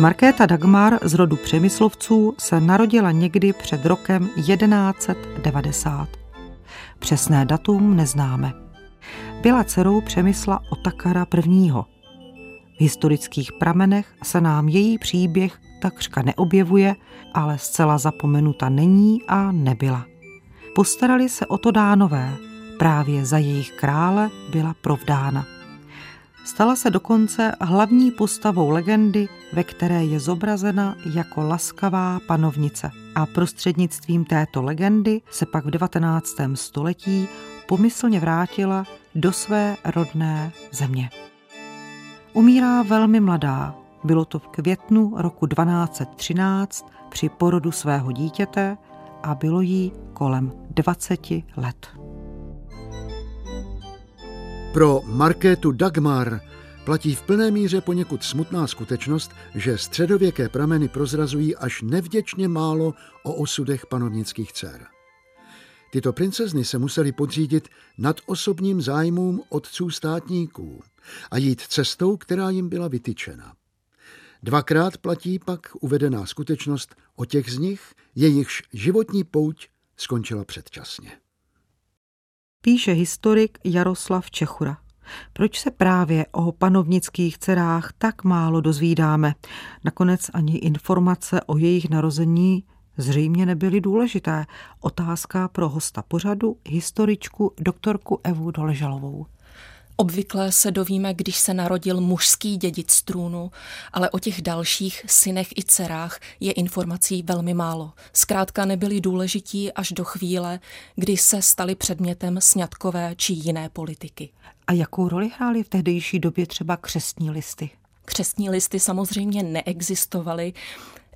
Markéta Dagmar z rodu Přemyslovců se narodila někdy před rokem 1190. Přesné datum neznáme. Byla dcerou Přemysla Otakara I. V historických pramenech se nám její příběh takřka neobjevuje, ale zcela zapomenuta není a nebyla. Postarali se o to dánové, právě za jejich krále byla provdána. Stala se dokonce hlavní postavou legendy, ve které je zobrazena jako laskavá panovnice. A prostřednictvím této legendy se pak v 19. století pomyslně vrátila do své rodné země. Umírá velmi mladá. Bylo to v květnu roku 1213 při porodu svého dítěte a bylo jí kolem 20 let. Pro Markétu Dagmar platí v plné míře poněkud smutná skutečnost, že středověké prameny prozrazují až nevděčně málo o osudech panovnických dcer. Tyto princezny se musely podřídit nad osobním zájmům otců státníků a jít cestou, která jim byla vytyčena. Dvakrát platí pak uvedená skutečnost o těch z nich, jejichž životní pouť skončila předčasně. Píše historik Jaroslav Čechura. Proč se právě o panovnických dcerách tak málo dozvídáme? Nakonec ani informace o jejich narození zřejmě nebyly důležité. Otázka pro hosta pořadu, historičku doktorku Evu Doležalovou. Obvykle se dovíme, když se narodil mužský dědic trůnu, ale o těch dalších synech i dcerách je informací velmi málo. Zkrátka nebyli důležití až do chvíle, kdy se stali předmětem sňatkové či jiné politiky. A jakou roli hrály v tehdejší době třeba křestní listy? Křestní listy samozřejmě neexistovaly.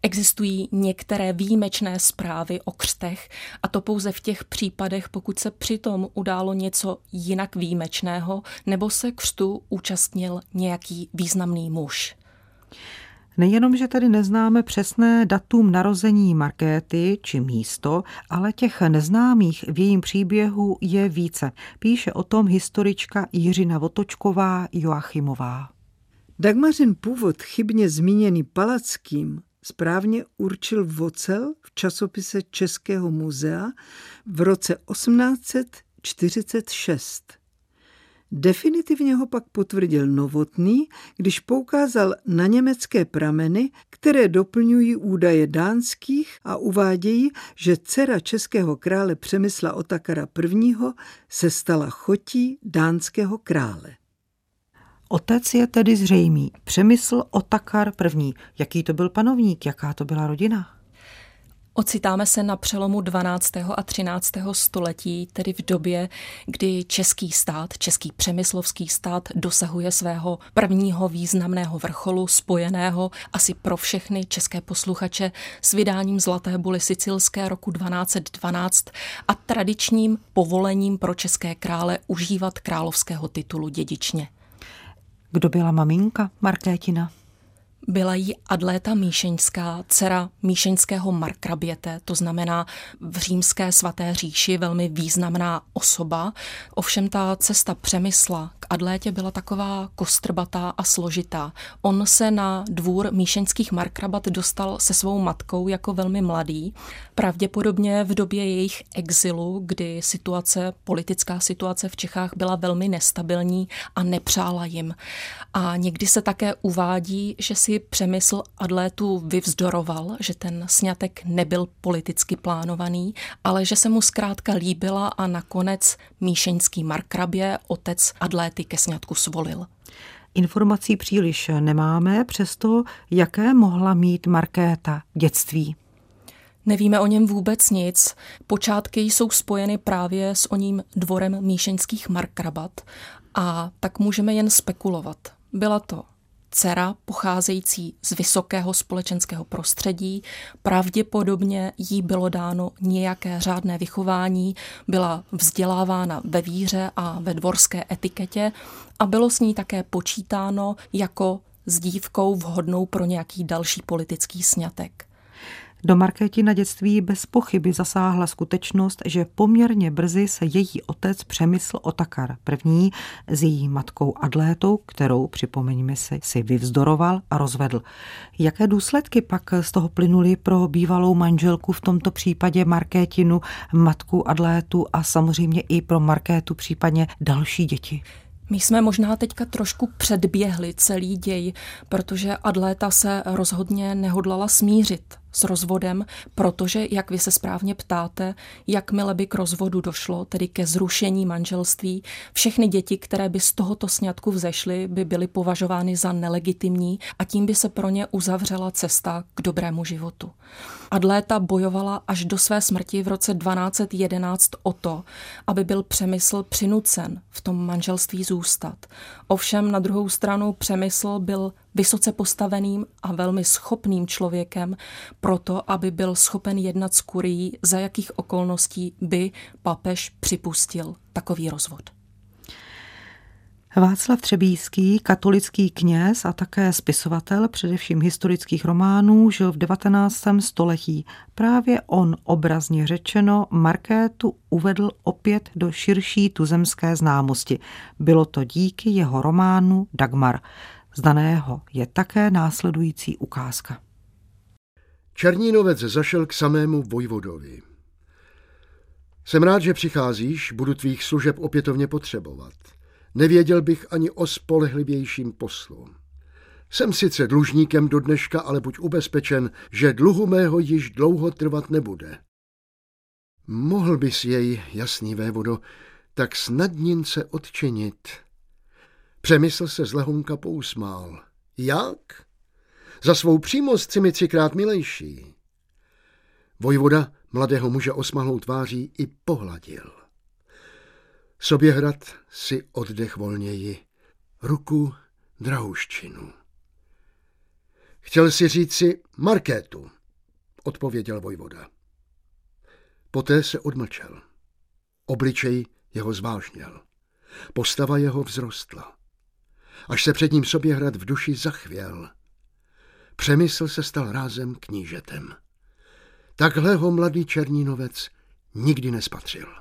Existují některé výjimečné zprávy o křtech a to pouze v těch případech, pokud se přitom událo něco jinak výjimečného nebo se křtu účastnil nějaký významný muž. Nejenom, že tady neznáme přesné datum narození Markéty či místo, ale těch neznámých v jejím příběhu je více. Píše o tom historička Jiřina Votočková Joachimová. Dagmařin původ chybně zmíněný Palackým správně určil Vocel v časopise Českého muzea v roce 1846. Definitivně ho pak potvrdil Novotný, když poukázal na německé prameny, které doplňují údaje dánských a uvádějí, že dcera českého krále Přemysla Otakara I. se stala chotí dánského krále. Otec je tedy zřejmý. Přemysl Otakar první. Jaký to byl panovník, jaká to byla rodina? Ocitáme se na přelomu 12. a 13. století, tedy v době, kdy český stát, český přemyslovský stát dosahuje svého prvního významného vrcholu spojeného asi pro všechny české posluchače s vydáním Zlaté buly sicilské roku 1212 a tradičním povolením pro české krále užívat královského titulu dědičně. Kdo byla maminka Markétina? Byla jí Adléta Míšeňská, dcera míšeňského markraběte, to znamená v římské svaté říši velmi významná osoba. Ovšem ta cesta přemysla k Adlétě byla taková kostrbatá a složitá. On se na dvůr míšeňských markrabat dostal se svou matkou jako velmi mladý, pravděpodobně v době jejich exilu, kdy situace, politická situace v Čechách byla velmi nestabilní a nepřála jim. A někdy se také uvádí, že si přemysl Adlétu vyvzdoroval, že ten sňatek nebyl politicky plánovaný, ale že se mu zkrátka líbila a nakonec míšeňský markrabě, otec Adléty ke sňatku svolil. Informací příliš nemáme, přesto jaké mohla mít Markéta dětství? Nevíme o něm vůbec nic. Počátky jsou spojeny právě s oním dvorem míšeňských markrabat a tak můžeme jen spekulovat. Byla to dcera pocházející z vysokého společenského prostředí. Pravděpodobně jí bylo dáno nějaké řádné vychování, byla vzdělávána ve víře a ve dvorské etiketě a bylo s ní také počítáno jako s dívkou vhodnou pro nějaký další politický sňatek. Do na dětství bez pochyby zasáhla skutečnost, že poměrně brzy se její otec Přemysl Otakar první s její matkou Adlétou, kterou, připomeňme si, si vyvzdoroval a rozvedl. Jaké důsledky pak z toho plynuly pro bývalou manželku, v tomto případě Markétinu, matku Adlétu a samozřejmě i pro Markétu případně další děti? My jsme možná teďka trošku předběhli celý děj, protože Adléta se rozhodně nehodlala smířit s rozvodem, protože, jak vy se správně ptáte, jakmile by k rozvodu došlo, tedy ke zrušení manželství, všechny děti, které by z tohoto sňatku vzešly, by byly považovány za nelegitimní a tím by se pro ně uzavřela cesta k dobrému životu. Adléta bojovala až do své smrti v roce 1211 o to, aby byl Přemysl přinucen v tom manželství zůstat. Ovšem na druhou stranu Přemysl byl vysoce postaveným a velmi schopným člověkem proto, aby byl schopen jednat s kurií, za jakých okolností by papež připustil takový rozvod. Václav Třebíský, katolický kněz a také spisovatel především historických románů, žil v 19. století. Právě on, obrazně řečeno, Markétu uvedl opět do širší tuzemské známosti. Bylo to díky jeho románu Dagmar. Z daného je také následující ukázka. Černínovec zašel k samému vojvodovi. Jsem rád, že přicházíš, budu tvých služeb opětovně potřebovat. Nevěděl bych ani o spolehlivějším poslu. Jsem sice dlužníkem do dneška, ale buď ubezpečen, že dluhu mého již dlouho trvat nebude. Mohl bys jej, jasný vévodo, tak snadnince odčinit. Přemysl se z lehonka pousmál. Jak? Za svou přímost si mi třikrát milejší. Vojvoda mladého muže osmahlou tváří i pohladil. Soběhrad si oddech volněji, ruku drahuščinu. Chtěl si říci Markétu, odpověděl Vojvoda. Poté se odmlčel. Obličej jeho zvážněl. Postava jeho vzrostla. Až se před ním Soběhrad v duši zachvěl. Přemysl se stal rázem knížetem. Takhle ho mladý Černínovec nikdy nespatřil.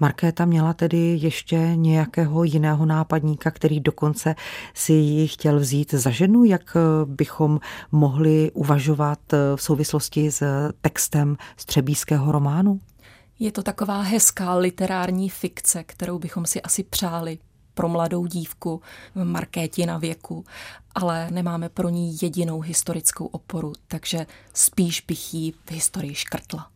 Markéta měla tedy ještě nějakého jiného nápadníka, který dokonce si ji chtěl vzít za ženu, jak bychom mohli uvažovat v souvislosti s textem střebíského románu? Je to taková hezká literární fikce, kterou bychom si asi přáli pro mladou dívku v Markéti na věku, ale nemáme pro ní jedinou historickou oporu, takže spíš bych jí v historii škrtla.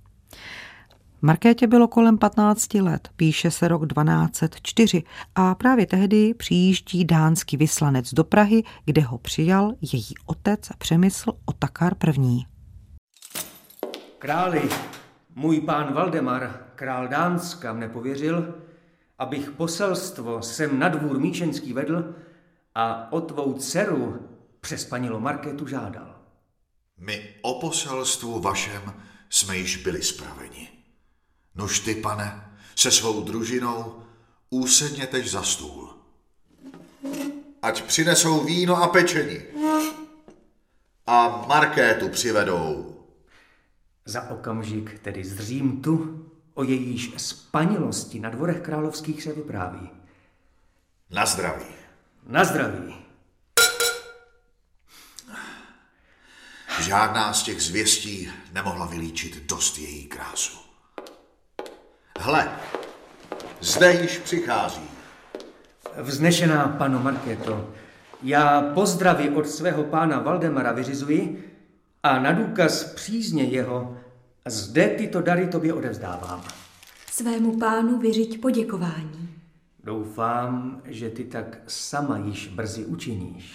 Markétě bylo kolem 15 let, píše se rok 1204 a právě tehdy přijíždí dánský vyslanec do Prahy, kde ho přijal její otec Přemysl Otakar I. Králi, můj pán Valdemar, král Dánska, mne pověřil, abych poselstvo sem na dvůr Míšenský vedl a o tvou dceru přes panilo Markétu žádal. My o poselstvu vašem jsme již byli spraveni. Nož ty, pane, se svou družinou úsednětež za stůl. Ať přinesou víno a pečení. A Markétu přivedou. Za okamžik tedy zřím tu O jejíž spanilosti na dvorech královských se vypráví. Na zdraví. Na zdraví. Žádná z těch zvěstí nemohla vylíčit dost její krásu. Hle, zde již přichází. Vznešená panu Markéto, já pozdravy od svého pána Valdemara vyřizuji a na důkaz přízně jeho zde tyto dary tobě odevzdávám. Svému pánu vyřiď poděkování. Doufám, že ty tak sama již brzy učiníš.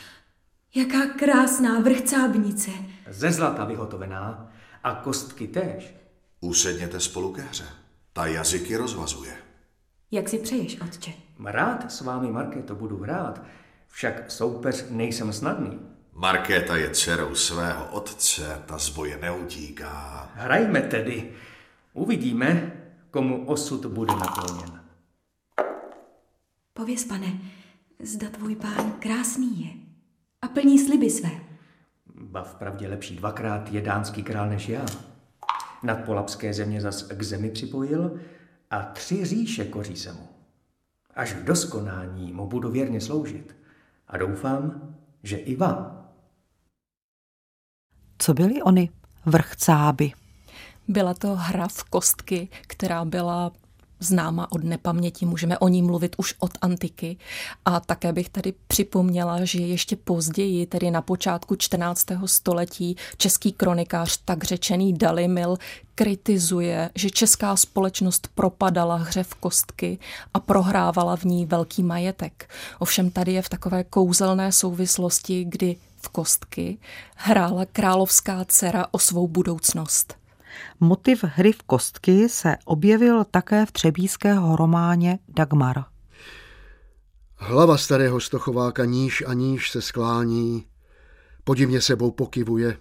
Jaká krásná vrchcábnice. Ze zlata vyhotovená a kostky též. Usedněte spolu ke hře. Ta jazyky rozvazuje. Jak si přeješ, otče? Rád s vámi, to budu hrát, však soupeř nejsem snadný. Markéta je dcerou svého otce, ta z boje neutíká. Hrajme tedy. Uvidíme, komu osud bude nakloněn. Pověz, pane, zda tvůj pán krásný je a plní sliby své. Ba v pravdě lepší dvakrát je dánský král než já. Nad polapské země zas k zemi připojil a tři říše koří se mu. Až v doskonání mu budu věrně sloužit a doufám, že i vám. Co byly oni vrchcáby? Byla to hra v kostky, která byla známa od nepaměti, můžeme o ní mluvit už od antiky. A také bych tady připomněla, že ještě později, tedy na počátku 14. století, český kronikář tak řečený Dalimil kritizuje, že česká společnost propadala hře v kostky a prohrávala v ní velký majetek. Ovšem tady je v takové kouzelné souvislosti, kdy v kostky hrála královská dcera o svou budoucnost. Motiv hry v kostky se objevil také v třebíského románě Dagmar. Hlava starého stochováka níž a níž se sklání, podivně sebou pokivuje,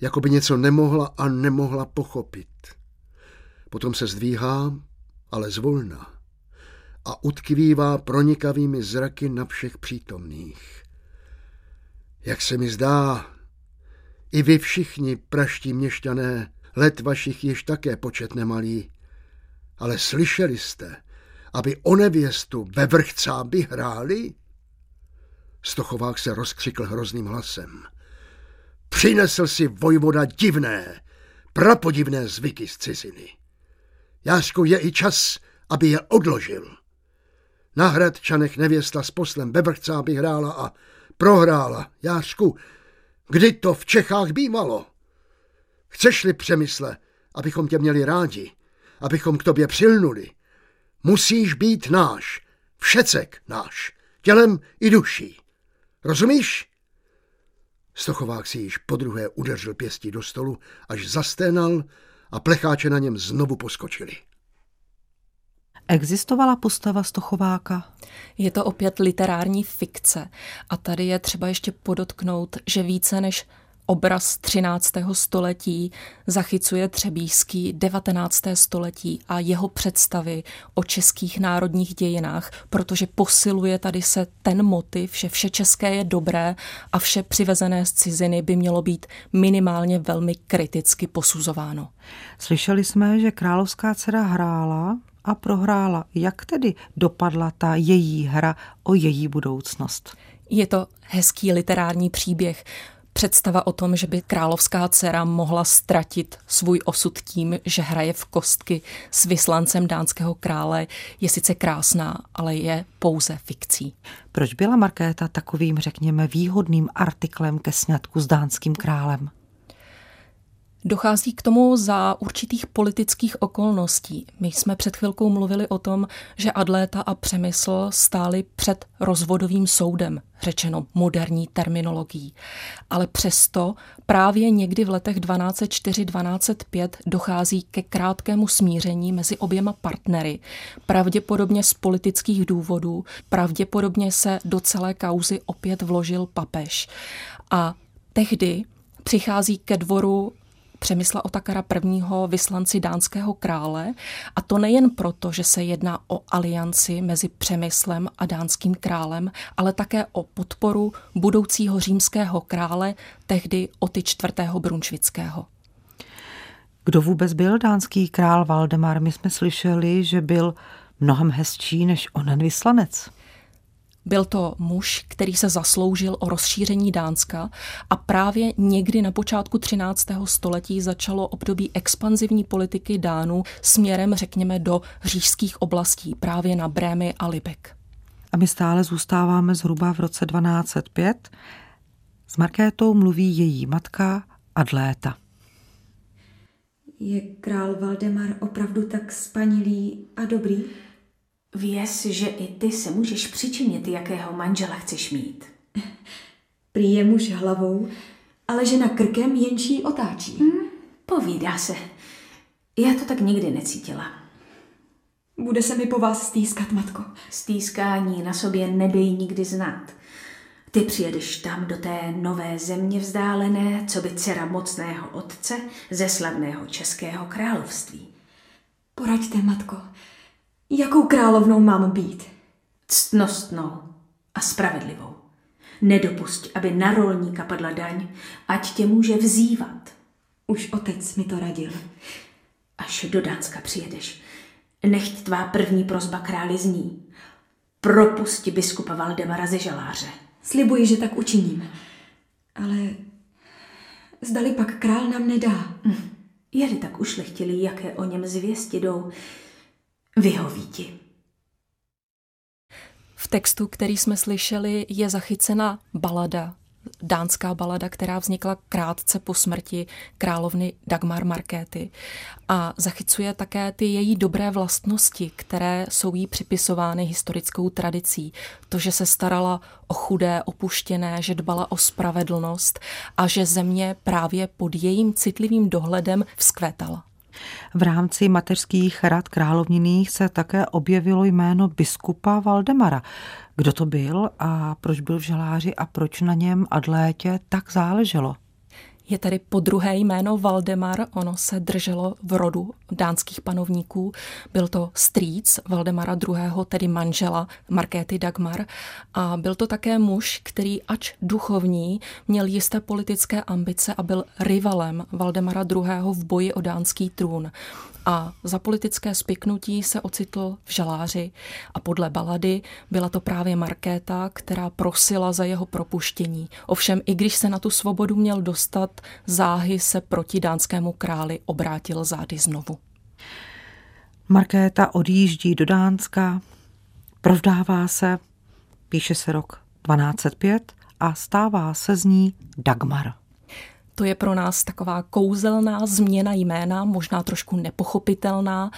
jako by něco nemohla a nemohla pochopit. Potom se zdvíhá, ale zvolna a utkvívá pronikavými zraky na všech přítomných. Jak se mi zdá, i vy všichni praští měšťané let vašich již také počet nemalý. Ale slyšeli jste, aby o nevěstu ve vrchcáby hráli? Stochovák se rozkřikl hrozným hlasem. Přinesl si vojvoda divné, prapodivné zvyky z ciziny. Jářku, je i čas, aby je odložil. Na Hradčanech nevěsta s poslem ve vrchcáby hrála a prohrála. Jářku, kdy to v Čechách bývalo? Chceš-li přemysle, abychom tě měli rádi, abychom k tobě přilnuli, musíš být náš, všecek náš, tělem i duší. Rozumíš? Stochovák si již po druhé udeřil pěstí do stolu, až zasténal a plecháče na něm znovu poskočili. Existovala postava Stochováka? Je to opět literární fikce a tady je třeba ještě podotknout, že více než obraz 13. století zachycuje Třebíský 19. století a jeho představy o českých národních dějinách, protože posiluje tady se ten motiv, že vše české je dobré a vše přivezené z ciziny by mělo být minimálně velmi kriticky posuzováno. Slyšeli jsme, že královská dcera hrála a prohrála. Jak tedy dopadla ta její hra o její budoucnost? Je to hezký literární příběh. Představa o tom, že by královská dcera mohla ztratit svůj osud tím, že hraje v kostky s vyslancem dánského krále, je sice krásná, ale je pouze fikcí. Proč byla Markéta takovým, řekněme, výhodným artiklem ke sňatku s dánským králem? Dochází k tomu za určitých politických okolností. My jsme před chvilkou mluvili o tom, že Adléta a Přemysl stáli před rozvodovým soudem, řečeno moderní terminologií. Ale přesto právě někdy v letech 1204-1205 dochází ke krátkému smíření mezi oběma partnery. Pravděpodobně z politických důvodů, pravděpodobně se do celé kauzy opět vložil papež. A tehdy přichází ke dvoru Přemysla Otakara prvního vyslanci dánského krále a to nejen proto, že se jedná o alianci mezi Přemyslem a dánským králem, ale také o podporu budoucího římského krále, tehdy Oty IV. Brunšvického. Kdo vůbec byl dánský král Valdemar? My jsme slyšeli, že byl mnohem hezčí než onen vyslanec. Byl to muž, který se zasloužil o rozšíření Dánska a právě někdy na počátku 13. století začalo období expanzivní politiky Dánů směrem, řekněme, do říšských oblastí, právě na Brémy a Libek. A my stále zůstáváme zhruba v roce 1205. S Markétou mluví její matka Adléta. Je král Valdemar opravdu tak spanilý a dobrý? Věz, že i ty se můžeš přičinit, jakého manžela chceš mít. Prý je muž hlavou, ale žena krkem jenčí otáčí. Hmm, povídá se. Já to tak nikdy necítila. Bude se mi po vás stýskat, matko. Stýskání na sobě nebej nikdy znát. Ty přijedeš tam do té nové země vzdálené, co by dcera mocného otce ze slavného českého království. Poraďte, matko. Jakou královnou mám být? Ctnostnou a spravedlivou. Nedopusť, aby na rolníka padla daň, ať tě může vzývat. Už otec mi to radil. Až do Dánska přijedeš, nechť tvá první prozba králi zní. Propusti biskupa Valdemara ze žaláře. Slibuji, že tak učiním. Ale zdali pak král nám nedá. Hm. Je-li tak ušlechtili, jaké o něm zvěsti jdou, vyhoví ti. V textu, který jsme slyšeli, je zachycena balada, dánská balada, která vznikla krátce po smrti královny Dagmar Markéty a zachycuje také ty její dobré vlastnosti, které jsou jí připisovány historickou tradicí. To, že se starala o chudé, opuštěné, že dbala o spravedlnost a že země právě pod jejím citlivým dohledem vzkvétala. V rámci mateřských rad královniných se také objevilo jméno biskupa Valdemara. Kdo to byl a proč byl v žaláři a proč na něm Adlétě tak záleželo? Je tady po druhé jméno Valdemar, ono se drželo v rodu dánských panovníků. Byl to strýc Valdemara II., tedy manžela Markéty Dagmar. A byl to také muž, který ač duchovní, měl jisté politické ambice a byl rivalem Valdemara II. v boji o dánský trůn a za politické spiknutí se ocitl v žaláři a podle balady byla to právě Markéta, která prosila za jeho propuštění. Ovšem, i když se na tu svobodu měl dostat, záhy se proti dánskému králi obrátil zády znovu. Markéta odjíždí do Dánska, provdává se, píše se rok 1205 a stává se z ní Dagmar. To je pro nás taková kouzelná změna jména, možná trošku nepochopitelná,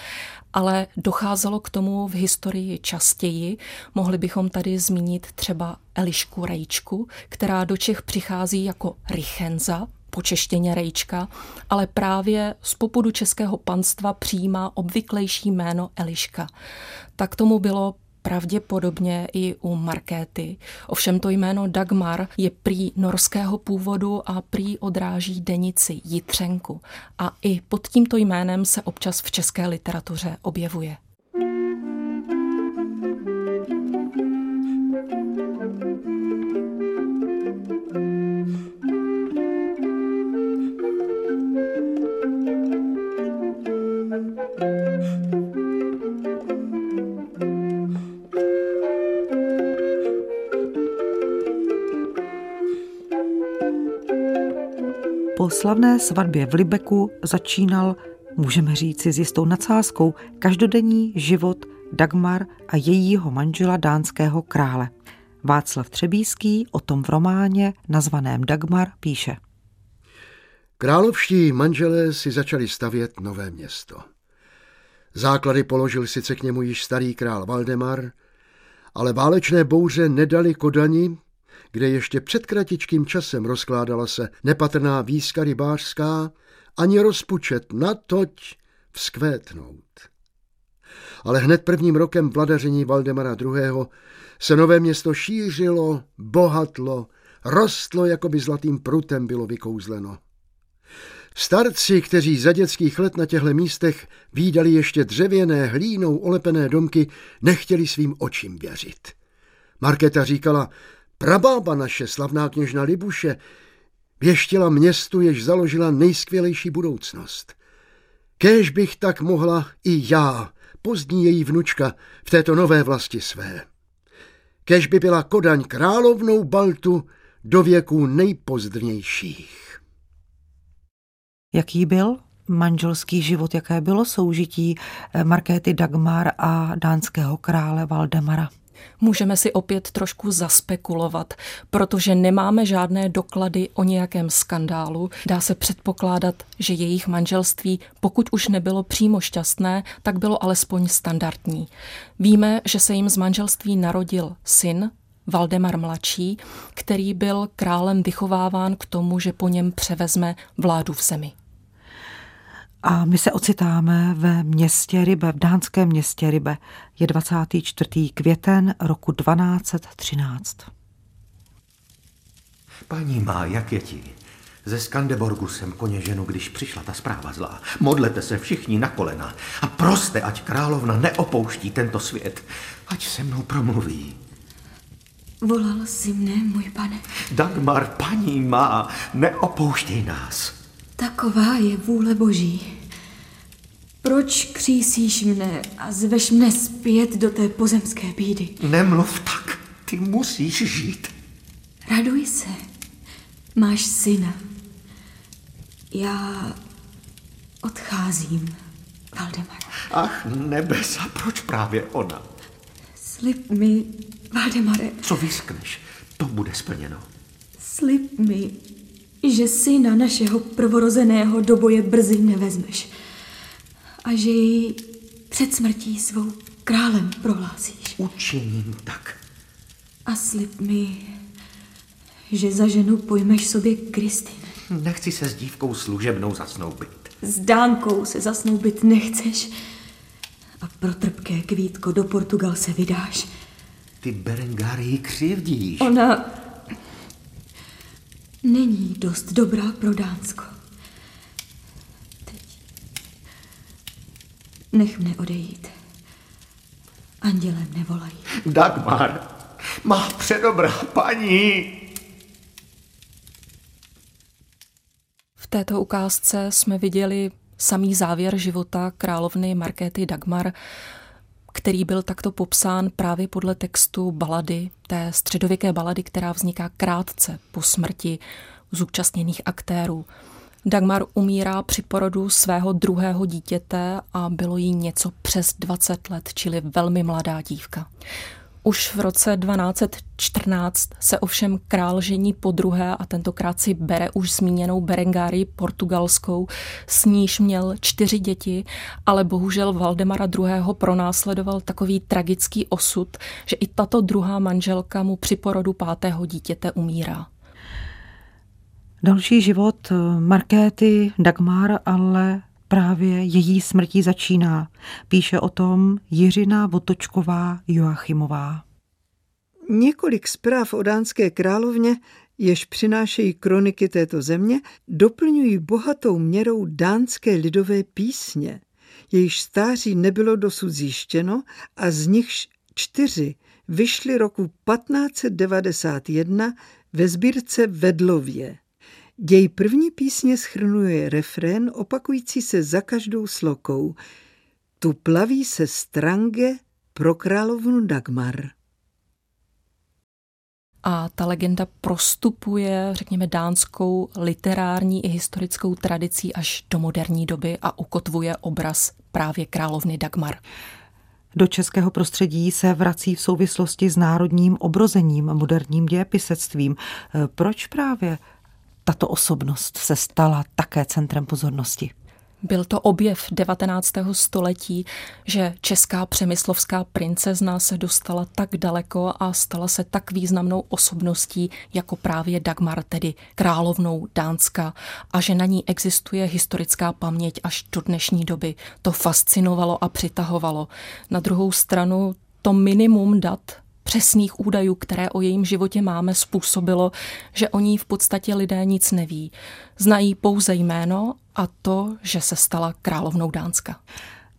ale docházelo k tomu v historii častěji. Mohli bychom tady zmínit třeba Elišku Rejčku, která do Čech přichází jako Richenza, počeštěně Rejčka, ale právě z popudu českého panstva přijímá obvyklejší jméno Eliška. Tak tomu bylo pravděpodobně i u Markéty. Ovšem to jméno Dagmar je prý norského původu a prý odráží denici Jitřenku. A i pod tímto jménem se občas v české literatuře objevuje. Po slavné svatbě v Libeku začínal, můžeme říci s jistou nadsázkou, každodenní život Dagmar a jejího manžela dánského krále. Václav Třebíský o tom v románě nazvaném Dagmar píše. Královští manželé si začali stavět nové město. Základy položil sice k němu již starý král Valdemar, ale válečné bouře nedali Kodani kde ještě před kratičkým časem rozkládala se nepatrná výzka rybářská, ani rozpučet natoť vzkvétnout. Ale hned prvním rokem vladaření Valdemara II. se nové město šířilo, bohatlo, rostlo, jako by zlatým prutem bylo vykouzleno. Starci, kteří za dětských let na těchto místech výdali ještě dřevěné hlínou olepené domky, nechtěli svým očím věřit. Markéta říkala, Prabába naše, slavná kněžna Libuše, věštila městu, jež založila nejskvělejší budoucnost. Kéž bych tak mohla i já, pozdní její vnučka, v této nové vlasti své. Kéž by byla Kodaň královnou Baltu do věků nejpozdrnějších. Jaký byl manželský život, jaké bylo soužití Markéty Dagmar a dánského krále Valdemara? Můžeme si opět trošku zaspekulovat, protože nemáme žádné doklady o nějakém skandálu. Dá se předpokládat, že jejich manželství, pokud už nebylo přímo šťastné, tak bylo alespoň standardní. Víme, že se jim z manželství narodil syn, Valdemar mladší, který byl králem vychováván k tomu, že po něm převezme vládu v zemi. A my se ocitáme ve městě Rybe, v dánském městě Rybe. Je 24. květen roku 1213. Paní má, jak je ti? Ze Skandeborgu jsem koně ženu, když přišla ta zpráva zlá. Modlete se všichni na kolena a proste, ať královna neopouští tento svět. Ať se mnou promluví. Volal jsi mne, můj pane. Dagmar, paní má, neopouštěj nás. Taková je vůle boží. Proč křísíš mne a zveš mne zpět do té pozemské bídy? Nemluv tak, ty musíš žít. Raduj se, máš syna. Já odcházím, Valdemar. Ach, nebesa, proč právě ona? Slib mi, Valdemare. Co vyskneš, to bude splněno. Slib mi, že syna našeho prvorozeného do boje brzy nevezmeš a že ji před smrtí svou králem prohlásíš. Učiním tak. A slib mi, že za ženu pojmeš sobě Kristýn. Nechci se s dívkou služebnou zasnoubit. S Dánkou se zasnoubit nechceš a pro trpké kvítko do Portugal se vydáš. Ty Berengárii křivdíš. Ona není dost dobrá pro Dánsko. Teď nech mne odejít. Andělem nevolají. Dagmar, má předobrá paní. V této ukázce jsme viděli samý závěr života královny Markéty Dagmar, který byl takto popsán právě podle textu balady, té středověké balady, která vzniká krátce po smrti zúčastněných aktérů. Dagmar umírá při porodu svého druhého dítěte a bylo jí něco přes 20 let, čili velmi mladá dívka. Už v roce 1214 se ovšem král žení po druhé a tentokrát si bere už zmíněnou Berengárii portugalskou, s níž měl čtyři děti, ale bohužel Valdemara II. pronásledoval takový tragický osud, že i tato druhá manželka mu při porodu pátého dítěte umírá. Další život Markéty Dagmar ale právě její smrtí začíná. Píše o tom Jiřina Votočková Joachimová. Několik zpráv o dánské královně, jež přinášejí kroniky této země, doplňují bohatou měrou dánské lidové písně. Jejíž stáří nebylo dosud zjištěno a z nichž čtyři vyšly roku 1591 ve sbírce Vedlově. Děj první písně schrnuje refrén opakující se za každou slokou. Tu plaví se strange pro královnu Dagmar. A ta legenda prostupuje, řekněme, dánskou literární i historickou tradicí až do moderní doby a ukotvuje obraz právě královny Dagmar. Do českého prostředí se vrací v souvislosti s národním obrozením, moderním dějepisectvím. Proč právě tato osobnost se stala také centrem pozornosti. Byl to objev 19. století, že česká přemyslovská princezna se dostala tak daleko a stala se tak významnou osobností jako právě Dagmar, tedy královnou Dánska, a že na ní existuje historická paměť až do dnešní doby. To fascinovalo a přitahovalo. Na druhou stranu to minimum dat přesných údajů, které o jejím životě máme, způsobilo, že o ní v podstatě lidé nic neví. Znají pouze jméno a to, že se stala královnou Dánska.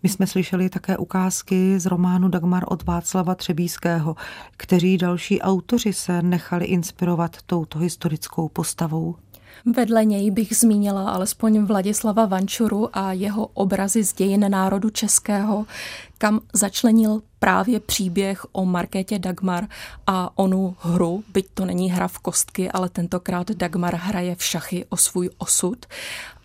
My jsme slyšeli také ukázky z románu Dagmar od Václava Třebíského, kteří další autoři se nechali inspirovat touto historickou postavou. Vedle něj bych zmínila alespoň Vladislava Vančuru a jeho obrazy z dějin národu českého, kam začlenil právě příběh o Markétě Dagmar a onu hru, byť to není hra v kostky, ale tentokrát Dagmar hraje v šachy o svůj osud.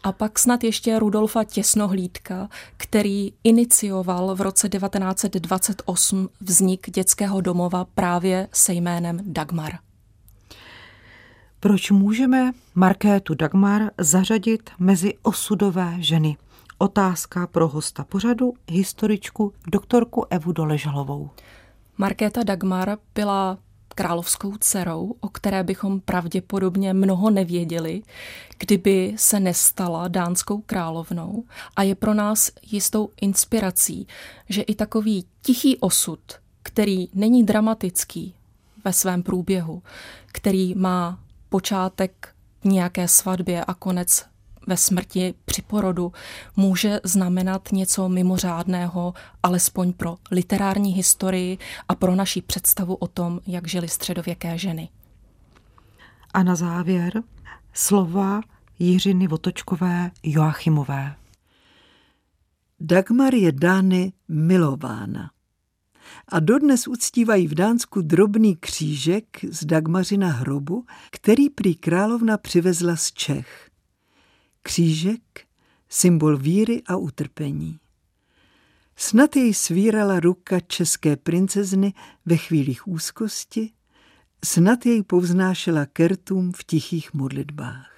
A pak snad ještě Rudolfa Těsnohlídka, který inicioval v roce 1928 vznik dětského domova právě se jménem Dagmar. Proč můžeme Markétu Dagmar zařadit mezi osudové ženy? Otázka pro hosta pořadu, historičku doktorku Evu Doležalovou. Markéta Dagmar byla královskou dcerou, o které bychom pravděpodobně mnoho nevěděli, kdyby se nestala dánskou královnou a je pro nás jistou inspirací, že i takový tichý osud, který není dramatický ve svém průběhu, který má počátek v nějaké svatbě a konec ve smrti při porodu může znamenat něco mimořádného, alespoň pro literární historii a pro naši představu o tom, jak žili středověké ženy. A na závěr slova Jiřiny Votočkové Joachimové. Dagmar je Dány milována. A dodnes uctívají v Dánsku drobný křížek z Dagmařina hrobu, který prý královna přivezla z Čech. Křížek, symbol víry a utrpení. Snad jej svírala ruka české princezny ve chvílích úzkosti, snad jej povznášela kertům v tichých modlitbách.